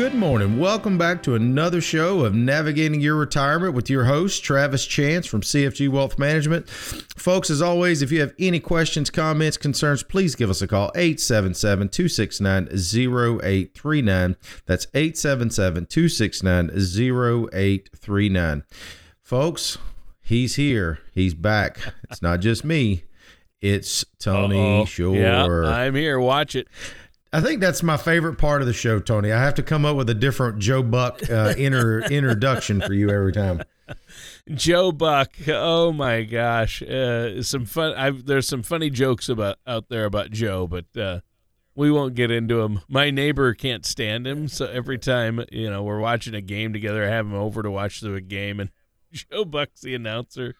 Good morning. Welcome back to another show of Navigating Your Retirement with your host, Travis Chance from CFG Wealth Management. Folks, as always, if you have any questions, comments, concerns, please give us a call 877 269 0839. That's 877 269 0839. Folks, he's here. He's back. It's not just me, it's Tony Uh-oh. Shore. Yeah, I'm here. Watch it. I think that's my favorite part of the show, Tony. I have to come up with a different Joe Buck uh, inter, introduction for you every time. Joe Buck. Oh my gosh, uh, some fun. I've, there's some funny jokes about out there about Joe, but uh, we won't get into them. My neighbor can't stand him, so every time you know we're watching a game together, I have him over to watch the game, and Joe Buck's the announcer.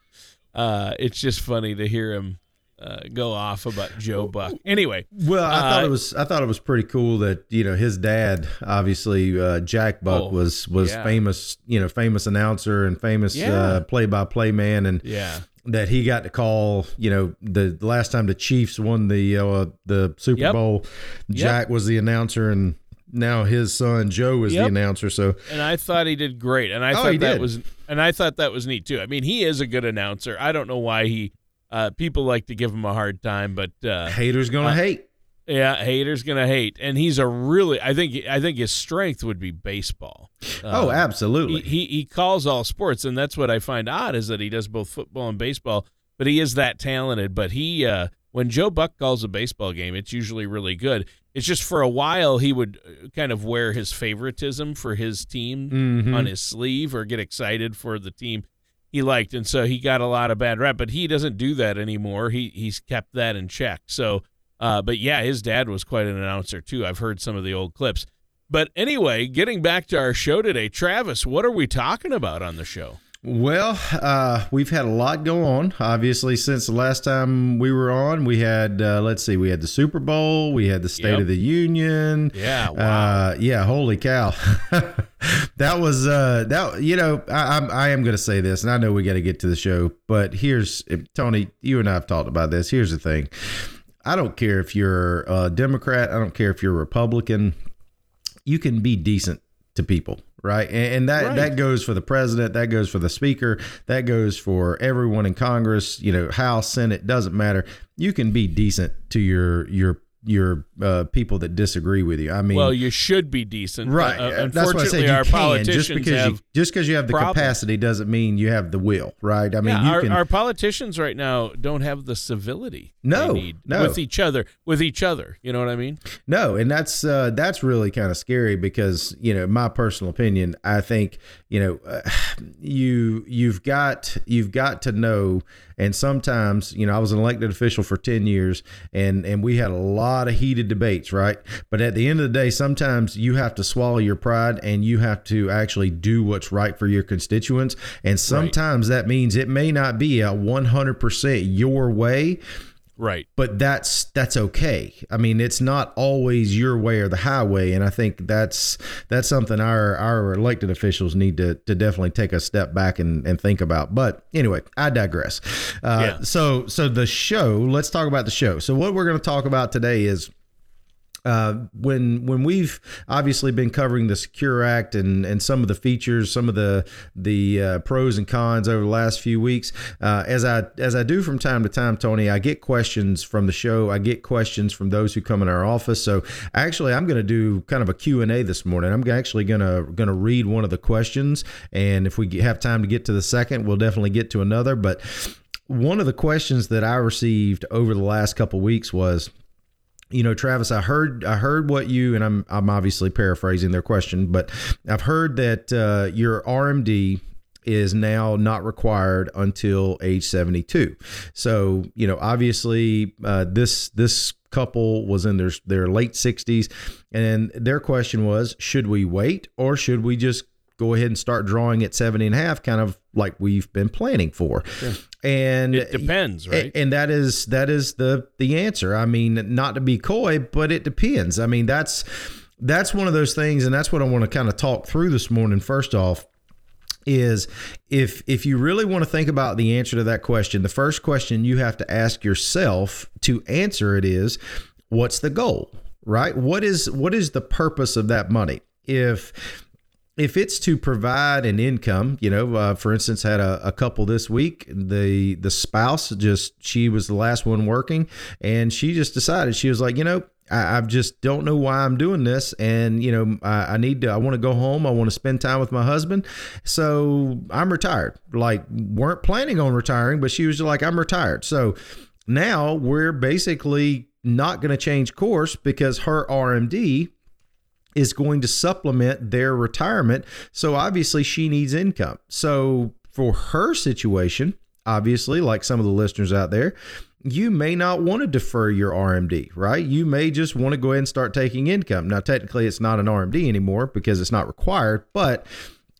Uh, it's just funny to hear him uh, go off about Joe Buck. Anyway, Well, I thought Uh, it was I thought it was pretty cool that you know his dad, obviously uh, Jack Buck, Oh, was was yeah. famous, you know, famous announcer and famous uh, play by play man, and yeah, that he got to call. You know, the last time the Chiefs won the uh, the Super Yep. Bowl, Jack was the announcer, and now his son Joe is the announcer. So and I thought he did great, and I Oh, thought that did. was, and I thought that was neat too. I mean, he is a good announcer. I don't know why he. Uh, people like to give him a hard time, but uh, haters gonna Uh, hate. Yeah, haters gonna hate, and he's a really. I think. I think his strength would be baseball. oh, Uh, absolutely. He, he he calls all sports, and that's what I find odd is that he does both football and baseball. But he is that talented. But he, uh, when Joe Buck calls a baseball game, it's usually really good. It's just for a while he would uh, kind of wear his favoritism for his team Mhm. on his sleeve or get excited for the team he liked, and so he got a lot of bad rap. But he doesn't do that anymore. He he's kept that in check. So, uh, but yeah, his dad was quite an announcer too. I've heard some of the old clips. But anyway, getting back to our show today, Travis, what are we talking about on the show? Well, uh, we've had a lot go on. Obviously, since the last time we were on, we had uh, let's see, we had the Super Bowl, we had the State Yep. of the Union. Yeah, wow. Uh, yeah, holy cow, that was uh, that. You know, I, I'm I am going to say this, and I know we got to get to the show, but here's Tony. You and I have talked about this. Here's the thing. I don't care if you're a Democrat. I don't care if you're a Republican. You can be decent to people, right? And, and that Right. that goes for the president. That goes for the speaker. That goes for everyone in Congress. You know, House, Senate doesn't matter. You can be decent to your your your uh, people that disagree with you. I mean, well, you should be decent. right? Uh, That's why I unfortunately, said you our can. politicians Just because have you just because you have the problems. capacity doesn't mean you have the will, right? I mean, yeah, you our, can. our politicians right now don't have the civility No, need no. with each other. With each other, you know what I mean? No, and that's uh, that's really kind of scary because you know my personal opinion. I think you know uh, you you've got you've got to know, and sometimes you know I was an elected official for ten years, and and we had a lot of heated debates, right? But at the end of the day, sometimes you have to swallow your pride and you have to actually do what's right for your constituents, and sometimes that means it may not be a one hundred percent your way Right. but that's that's okay. I mean, it's not always your way or the highway, and I think that's that's something our our elected officials need to to definitely take a step back and, and think about. But anyway, I digress. Uh, Yeah. So so the show. Let's talk about the show. So what we're going to talk about today is uh, when when we've obviously been covering the Secure Act and and some of the features, some of the the uh, pros and cons over the last few weeks, uh, as I as I do from time to time, Tony, I get questions from the show. I get questions from those who come in our office. So actually, I'm going to do kind of a Q and A this morning. I'm actually going to going to read one of the questions, and if we have time to get to the second, we'll definitely get to another. But one of the questions that I received over the last couple weeks was you know, Travis, I heard I heard what you and I'm I'm obviously paraphrasing their question, but I've heard that uh, your RMD is now not required until age 72. So, you know, obviously uh, this this couple was in their their late 60s and their question was should we wait or should we just go ahead and start drawing at 70 and a half kind of like we've been planning for. Sure. and It depends, right? and that is that is the the answer. I mean not to be coy but it depends. I mean that's that's one of those things and that's what i want to kind of talk through this morning first off is if if you really want to think about the answer to that question the first question you have to ask yourself to answer it is what's the goal right? What is what is the purpose of that money? If if it's to provide an income, you know, uh, for instance, had a, a couple this week. The the spouse just she was the last one working, and she just decided she was like, you know, I, I just don't know why I'm doing this, and you know, I, I need to. I want to go home. I want to spend time with my husband, so I'm retired. Like, weren't planning on retiring, but she was like, I'm retired. So now we're basically not going to change course because her RMD is going to supplement their retirement. So obviously she needs income. So for her situation, obviously, like some of the listeners out there, you may not want to defer your RMD, right? You may just want to go ahead and start taking income. Now, technically, it's not an RMD anymore because it's not required, but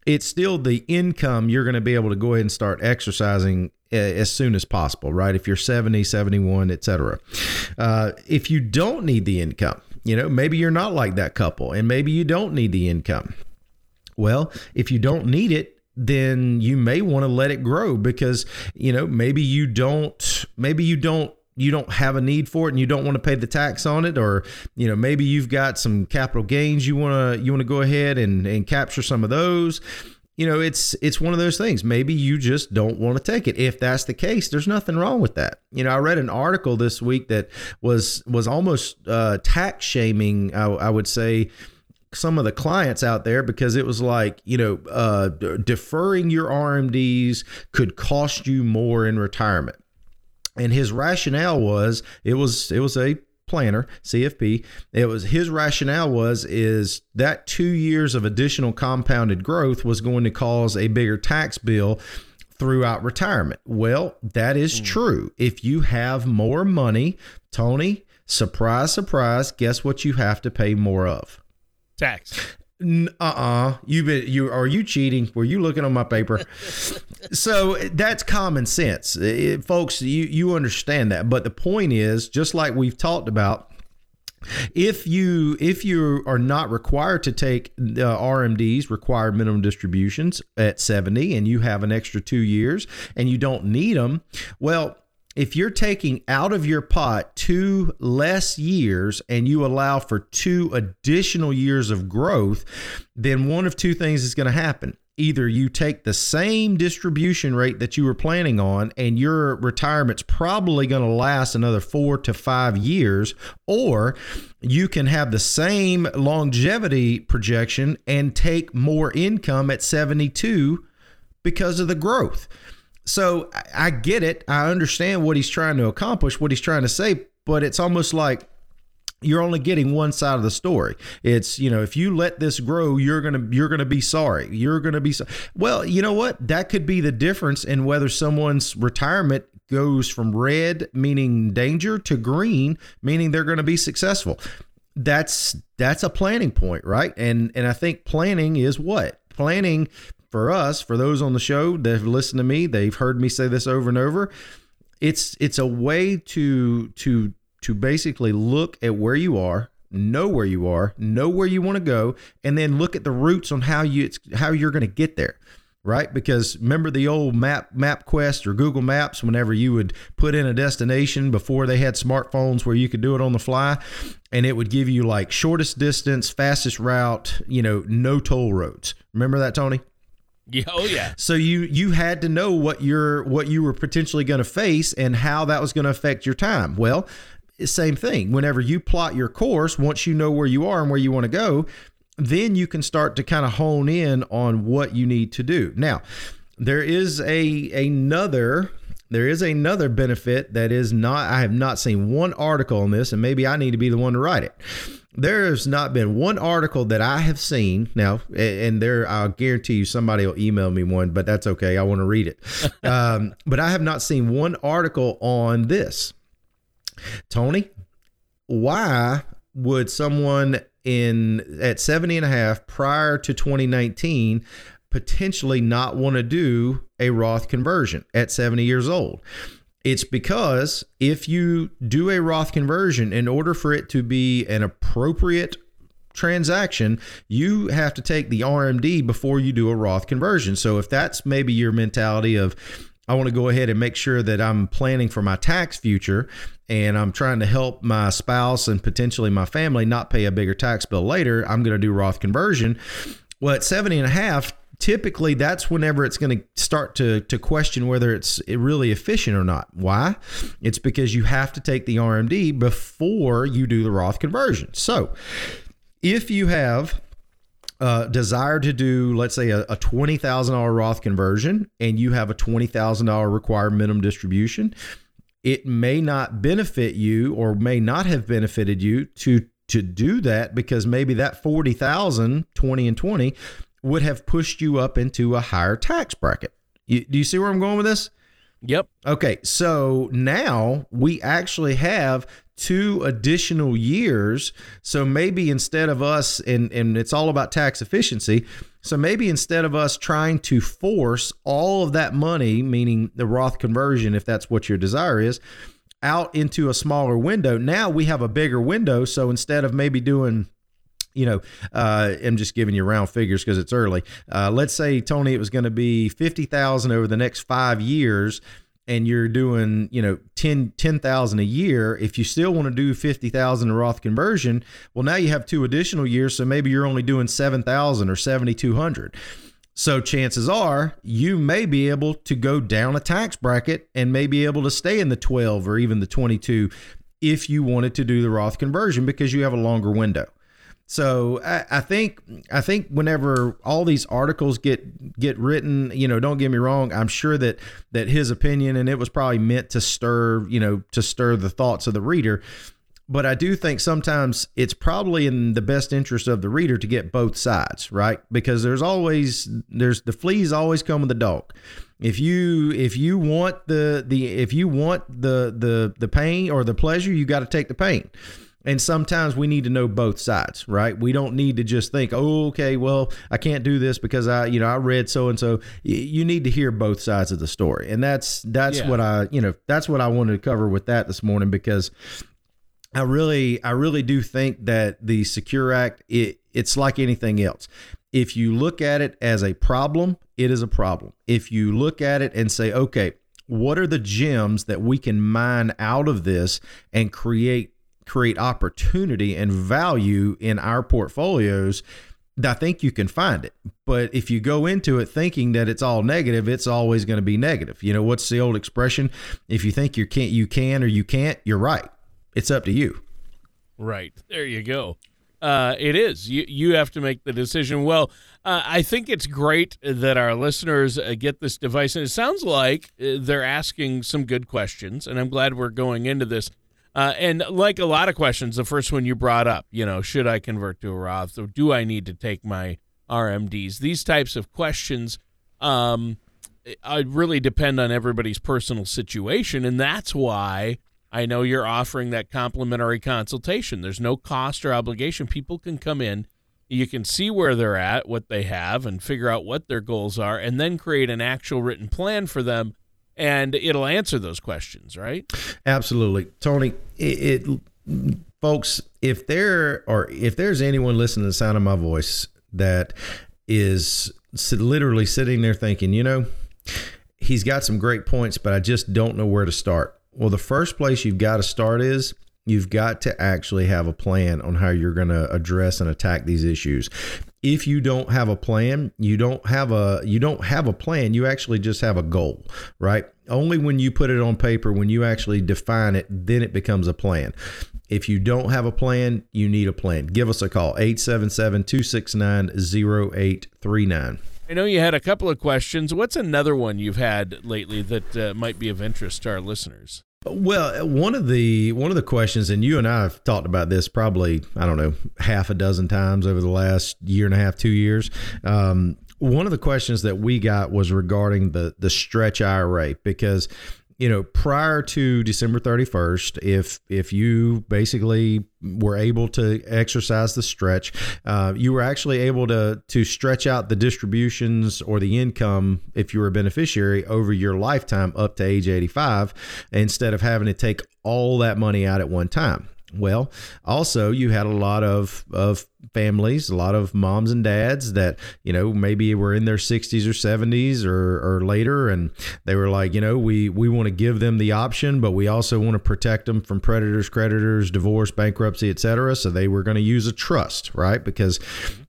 it's still the income you're going to be able to go ahead and start exercising as soon as possible, right? If you're 70, 71, etc. Uh, if you don't need the income, you know, maybe you're not like that couple and maybe you don't need the income. Well, if you don't need it, then you may want to let it grow because, you know, maybe you don't, maybe you don't you don't have a need for it and you don't want to pay the tax on it or you know maybe you've got some capital gains you want to you want to go ahead and and capture some of those you know it's it's one of those things. Maybe you just don't want to take it. If that's the case there's nothing wrong with that. You know i read an article this week that was was almost uh, tax shaming I, I would say some of the clients out there because it was like you know uh, deferring your rmds could cost you more in retirement. And his rationale was it was it was a planner cfp it was his rationale was is that two years of additional compounded growth was going to cause a bigger tax bill throughout retirement. Well that is mm. true. If you have more money tony surprise surprise guess what you have to pay more of? Tax uh-uh. You been you are you cheating? Were you looking on my paper? So that's common sense. It, folks you you understand that. But the point is just like we've talked about if you if you are not required to take uh, RMDs required minimum distributions at 70 and you have an extra 2 years and you don't need them well if you're taking out of your pot two less years and you allow for two additional years of growth, then one of two things is going to happen. Either you take the same distribution rate that you were planning on, and your retirement's probably going to last another four to five years, or you can have the same longevity projection and take more income at 72 because of the growth. So I get it. I understand what he's trying to accomplish, what he's trying to say, but it's almost like you're only getting one side of the story. It's, you know, if you let this grow, you're going to you're going to be sorry. You're going to be so- Well, you know what? That could be the difference in whether someone's retirement goes from red meaning danger to green meaning they're going to be successful. That's that's a planning point, right? And and I think planning is what? Planning for us, for those on the show that have listened to me, they've heard me say this over and over. It's it's a way to to to basically look at where you are, know where you are, know where you want to go, and then look at the routes on how you it's how you're going to get there. Right? Because remember the old map MapQuest or Google Maps, whenever you would put in a destination before they had smartphones where you could do it on the fly, and it would give you like shortest distance, fastest route, you know, no toll roads. Remember that, Tony? Yeah, oh yeah. So you you had to know what you're what you were potentially going to face and how that was going to affect your time. Well, same thing. Whenever you plot your course, once you know where you are and where you want to go, then you can start to kind of hone in on what you need to do. Now, there is a another there is another benefit that is not I have not seen one article on this and maybe I need to be the one to write it. There has not been one article that I have seen now, and there I'll guarantee you somebody will email me one, but that's okay. I want to read it. um, but I have not seen one article on this. Tony, why would someone in at 70 and a half prior to 2019 potentially not want to do a Roth conversion at 70 years old? It's because if you do a Roth conversion, in order for it to be an appropriate transaction, you have to take the RMD before you do a Roth conversion. So if that's maybe your mentality of, I want to go ahead and make sure that I'm planning for my tax future and I'm trying to help my spouse and potentially my family not pay a bigger tax bill later, I'm going to do Roth conversion. Well, at 70 and a half, typically that's whenever it's going to start to to question whether it's really efficient or not. Why? It's because you have to take the RMD before you do the Roth conversion. So, if you have uh, desire to do, let's say, a, a twenty thousand dollar Roth conversion, and you have a twenty thousand dollar required minimum distribution, it may not benefit you, or may not have benefited you to to do that because maybe that 40,000 20 and 20 would have pushed you up into a higher tax bracket. You, do you see where I'm going with this? Yep. Okay, so now we actually have two additional years. So maybe instead of us, and, and it's all about tax efficiency. So maybe instead of us trying to force all of that money, meaning the Roth conversion, if that's what your desire is, out into a smaller window, now we have a bigger window. So instead of maybe doing you know, uh, I'm just giving you round figures because it's early. Uh, let's say Tony, it was going to be fifty thousand over the next five years, and you're doing, you know, 10 10,000 a year. If you still want to do fifty thousand Roth conversion, well, now you have two additional years, so maybe you're only doing seven thousand or seventy two hundred. So chances are you may be able to go down a tax bracket and may be able to stay in the 12 or even the 22 if you wanted to do the Roth conversion because you have a longer window. So I, I, think I think whenever all these articles get get written, you know, don't get me wrong, I'm sure that that his opinion and it was probably meant to stir, you know, to stir the thoughts of the reader. But I do think sometimes it's probably in the best interest of the reader to get both sides, right? Because there's always there's the fleas always come with the dog. If you if you want the the if you want the the the pain or the pleasure, you got to take the pain and sometimes we need to know both sides right? We don't need to just think oh okay well i can't do this because i you know i read so and so you need to hear both sides of the story. And that's that's yeah. what i you know that's what i wanted to cover with that this morning because i really i really do think that the secure act it it's like anything else. If you look at it as a problem it is a problem. If you look at it and say okay what are the gems that we can mine out of this and create create opportunity and value in our portfolios, I think you can find it. But if you go into it thinking that it's all negative, it's always going to be negative. You know, what's the old expression? If you think you can't you can or you can't, you're right. It's up to you. Right. There you go. Uh, it is. You you have to make the decision. Well, uh, I think it's great that our listeners uh, get this device, and it sounds like uh, they're asking some good questions. And I'm glad we're going into this uh, and like a lot of questions, the first one you brought up, you know, should I convert to a Roth or do I need to take my RMDs? These types of questions um, I really depend on everybody's personal situation. And that's why I know you're offering that complimentary consultation. There's no cost or obligation. People can come in, you can see where they're at, what they have, and figure out what their goals are, and then create an actual written plan for them and it'll answer those questions, right? Absolutely, Tony. It, it folks, if there or if there's anyone listening to the sound of my voice that is literally sitting there thinking, you know, he's got some great points, but I just don't know where to start. Well, the first place you've got to start is you've got to actually have a plan on how you're going to address and attack these issues if you don't have a plan you don't have a you don't have a plan you actually just have a goal right only when you put it on paper when you actually define it then it becomes a plan if you don't have a plan you need a plan give us a call 877-269-0839 I know you had a couple of questions. What's another one you've had lately that uh, might be of interest to our listeners? Well, one of the one of the questions, and you and I have talked about this probably I don't know half a dozen times over the last year and a half, two years. Um, one of the questions that we got was regarding the the stretch IRA because you know prior to December 31st if if you basically were able to exercise the stretch uh, you were actually able to to stretch out the distributions or the income if you were a beneficiary over your lifetime up to age 85 instead of having to take all that money out at one time well, also you had a lot of of families, a lot of moms and dads that you know maybe were in their 60s or 70s or, or later, and they were like, you know, we we want to give them the option, but we also want to protect them from predators, creditors, divorce, bankruptcy, etc. So they were going to use a trust, right? Because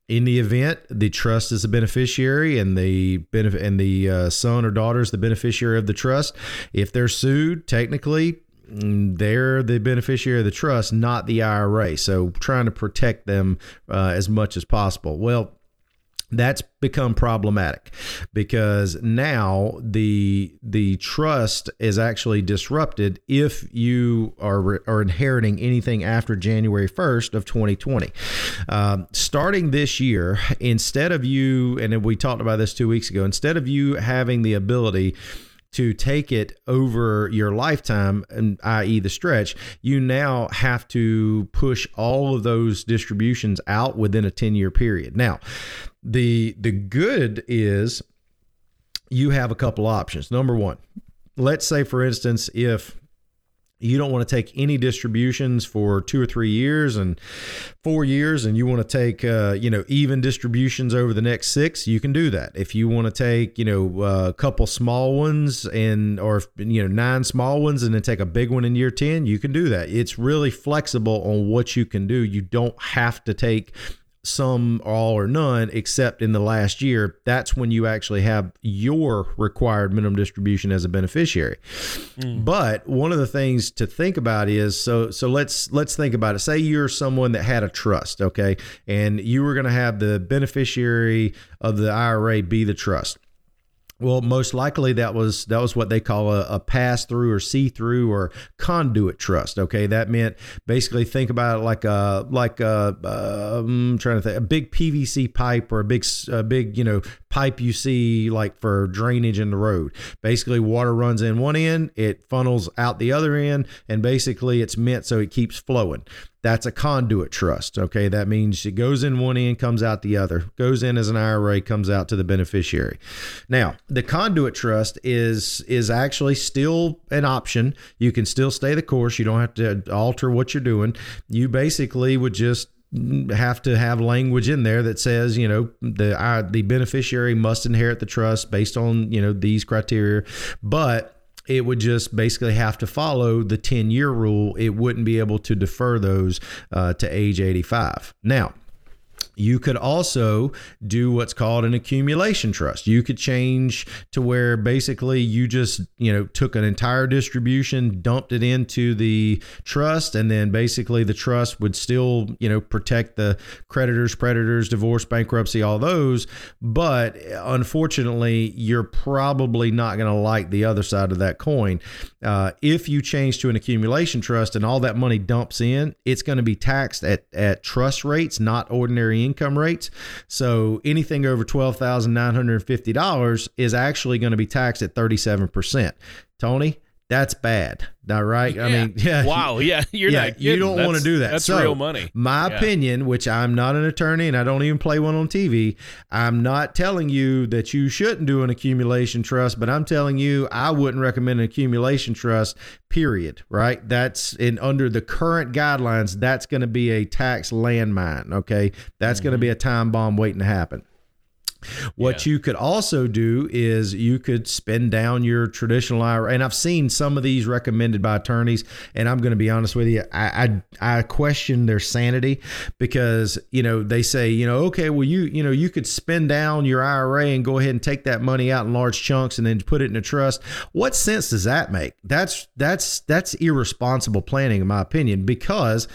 in the event the trust is a beneficiary and the benefit and the uh, son or daughter is the beneficiary of the trust, if they're sued, technically they're the beneficiary of the trust, not the IRA. So trying to protect them uh, as much as possible. Well, that's become problematic because now the the trust is actually disrupted if you are are inheriting anything after January 1st of 2020 um, starting this year instead of you and we talked about this two weeks ago instead of you having the ability to take it over your lifetime, and i.e., the stretch, you now have to push all of those distributions out within a 10 year period. Now, the the good is you have a couple options. Number one, let's say, for instance, if you don't want to take any distributions for two or three years and four years and you want to take uh, you know even distributions over the next six you can do that. If you want to take you know uh, a couple small ones and or you know nine small ones and then take a big one in year 10 you can do that. It's really flexible on what you can do. You don't have to take some, all, or none, except in the last year, that's when you actually have your required minimum distribution as a beneficiary. Mm. But one of the things to think about is so so let's let's think about it. Say you're someone that had a trust, okay, and you were going to have the beneficiary of the IRA be the trust. Well, most likely that was that was what they call a, a pass through or see through or conduit trust. Okay, that meant basically think about it like a like a uh, I'm trying to think a big PVC pipe or a big a big you know pipe you see like for drainage in the road. Basically, water runs in one end, it funnels out the other end, and basically it's meant so it keeps flowing. That's a conduit trust. Okay. That means it goes in one end, comes out the other, goes in as an IRA, comes out to the beneficiary. Now, the conduit trust is is actually still an option. You can still stay the course. You don't have to alter what you're doing. You basically would just have to have language in there that says you know the uh, the beneficiary must inherit the trust based on you know these criteria but it would just basically have to follow the 10 year rule. It wouldn't be able to defer those uh, to age 85. Now, you could also do what's called an accumulation trust. You could change to where basically you just, you know, took an entire distribution, dumped it into the trust, and then basically the trust would still, you know, protect the creditors, predators, divorce, bankruptcy, all those. But unfortunately, you're probably not going to like the other side of that coin. Uh, if you change to an accumulation trust and all that money dumps in, it's going to be taxed at, at trust rates, not ordinary income rates. So anything over $12,950 is actually going to be taxed at 37%. Tony, that's bad. All right. Yeah. I mean, yeah. Wow. Yeah. You're yeah, not you don't want to do that. That's so, real money. My yeah. opinion, which I'm not an attorney and I don't even play one on TV, I'm not telling you that you shouldn't do an accumulation trust, but I'm telling you I wouldn't recommend an accumulation trust, period. Right. That's in under the current guidelines, that's going to be a tax landmine. Okay. That's mm-hmm. going to be a time bomb waiting to happen. What yeah. you could also do is you could spend down your traditional IRA, and I've seen some of these recommended by attorneys, and I'm going to be honest with you, I, I I question their sanity because you know they say you know okay well you you know you could spend down your IRA and go ahead and take that money out in large chunks and then put it in a trust. What sense does that make? That's that's that's irresponsible planning in my opinion because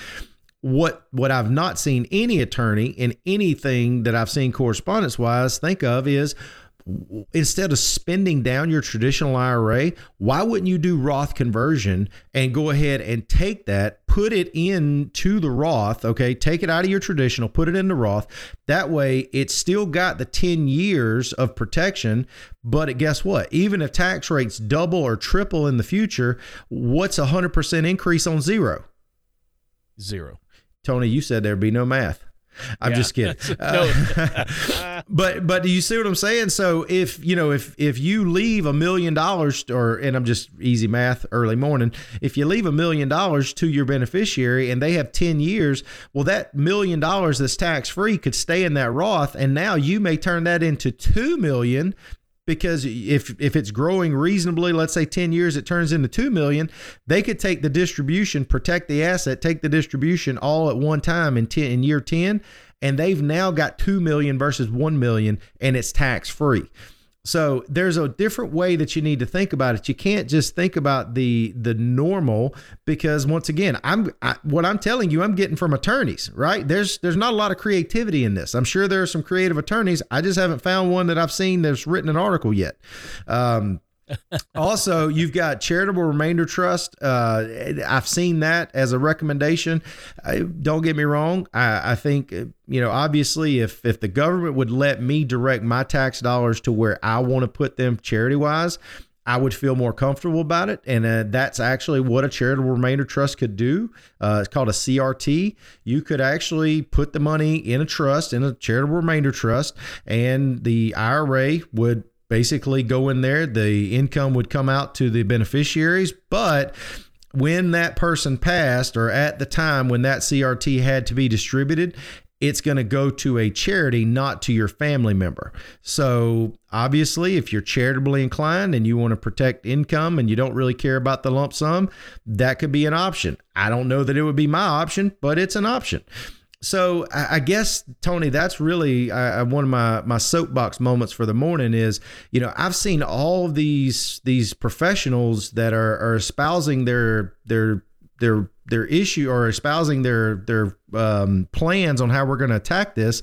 what what I've not seen any attorney in anything that I've seen correspondence wise think of is instead of spending down your traditional IRA, why wouldn't you do Roth conversion and go ahead and take that, put it into the Roth, okay? Take it out of your traditional, put it into Roth. That way, it's still got the 10 years of protection, but guess what? Even if tax rates double or triple in the future, what's a 100% increase on zero? Zero. Tony, you said there'd be no math. I'm yeah. just kidding. Uh, but but do you see what I'm saying? So if you know if if you leave a million dollars or and I'm just easy math early morning, if you leave a million dollars to your beneficiary and they have 10 years, well that million dollars that's tax free could stay in that Roth and now you may turn that into 2 million because if if it's growing reasonably let's say 10 years it turns into 2 million they could take the distribution protect the asset take the distribution all at one time in 10 in year 10 and they've now got 2 million versus 1 million and it's tax free so there's a different way that you need to think about it. You can't just think about the the normal because once again, I'm I, what I'm telling you, I'm getting from attorneys, right? There's there's not a lot of creativity in this. I'm sure there are some creative attorneys. I just haven't found one that I've seen that's written an article yet. Um, also, you've got charitable remainder trust. Uh, I've seen that as a recommendation. I, don't get me wrong. I, I, think you know, obviously, if if the government would let me direct my tax dollars to where I want to put them charity wise, I would feel more comfortable about it. And uh, that's actually what a charitable remainder trust could do. Uh, it's called a CRT. You could actually put the money in a trust, in a charitable remainder trust, and the IRA would basically go in there. The income would come out to the beneficiaries, but when that person passed or at the time when that CRT had to be distributed, it's going to go to a charity, not to your family member. So, obviously, if you're charitably inclined and you want to protect income and you don't really care about the lump sum, that could be an option. I don't know that it would be my option, but it's an option so I, guess Tony, that's really one of my my soapbox moments for the morning. Is you know I've seen all these these professionals that are, are espousing their their their their issue or espousing their their um, plans on how we're going to attack this.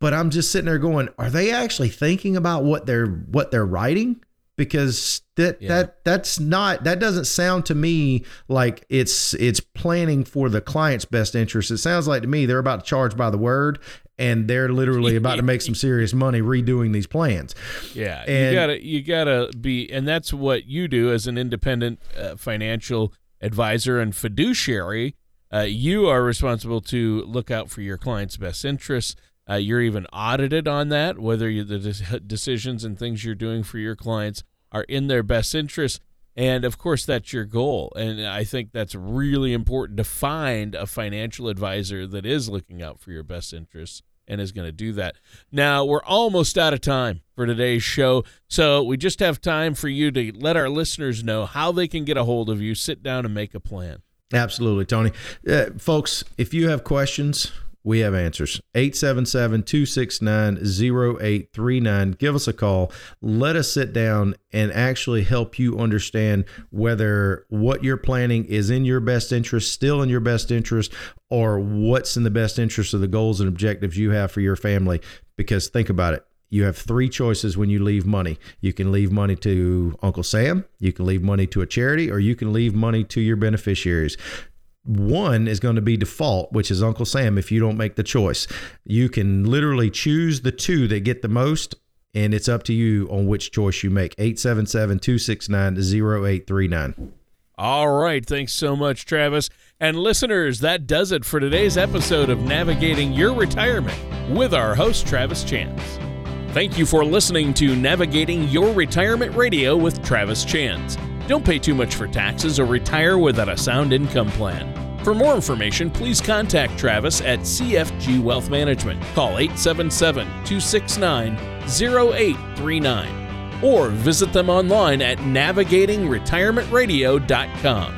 But I'm just sitting there going, are they actually thinking about what they're what they're writing? Because that yeah. that that's not that doesn't sound to me like it's it's planning for the client's best interest. It sounds like to me they're about to charge by the word and they're literally about to make some serious money redoing these plans. Yeah, and, you gotta you gotta be, and that's what you do as an independent uh, financial advisor and fiduciary. Uh, you are responsible to look out for your client's best interests. Uh, you're even audited on that, whether you, the de- decisions and things you're doing for your clients are in their best interest. And of course, that's your goal. And I think that's really important to find a financial advisor that is looking out for your best interests and is going to do that. Now, we're almost out of time for today's show. So we just have time for you to let our listeners know how they can get a hold of you, sit down, and make a plan. Absolutely, Tony. Uh, folks, if you have questions, we have answers. 877 269 0839. Give us a call. Let us sit down and actually help you understand whether what you're planning is in your best interest, still in your best interest, or what's in the best interest of the goals and objectives you have for your family. Because think about it you have three choices when you leave money. You can leave money to Uncle Sam, you can leave money to a charity, or you can leave money to your beneficiaries one is going to be default, which is Uncle Sam if you don't make the choice. You can literally choose the two that get the most, and it's up to you on which choice you make. 877 269 0839. All right. Thanks so much, Travis. And listeners, that does it for today's episode of Navigating Your Retirement with our host, Travis Chance. Thank you for listening to Navigating Your Retirement Radio with Travis Chance. Don't pay too much for taxes or retire without a sound income plan. For more information, please contact Travis at CFG Wealth Management. Call 877 269 0839 or visit them online at navigatingretirementradio.com.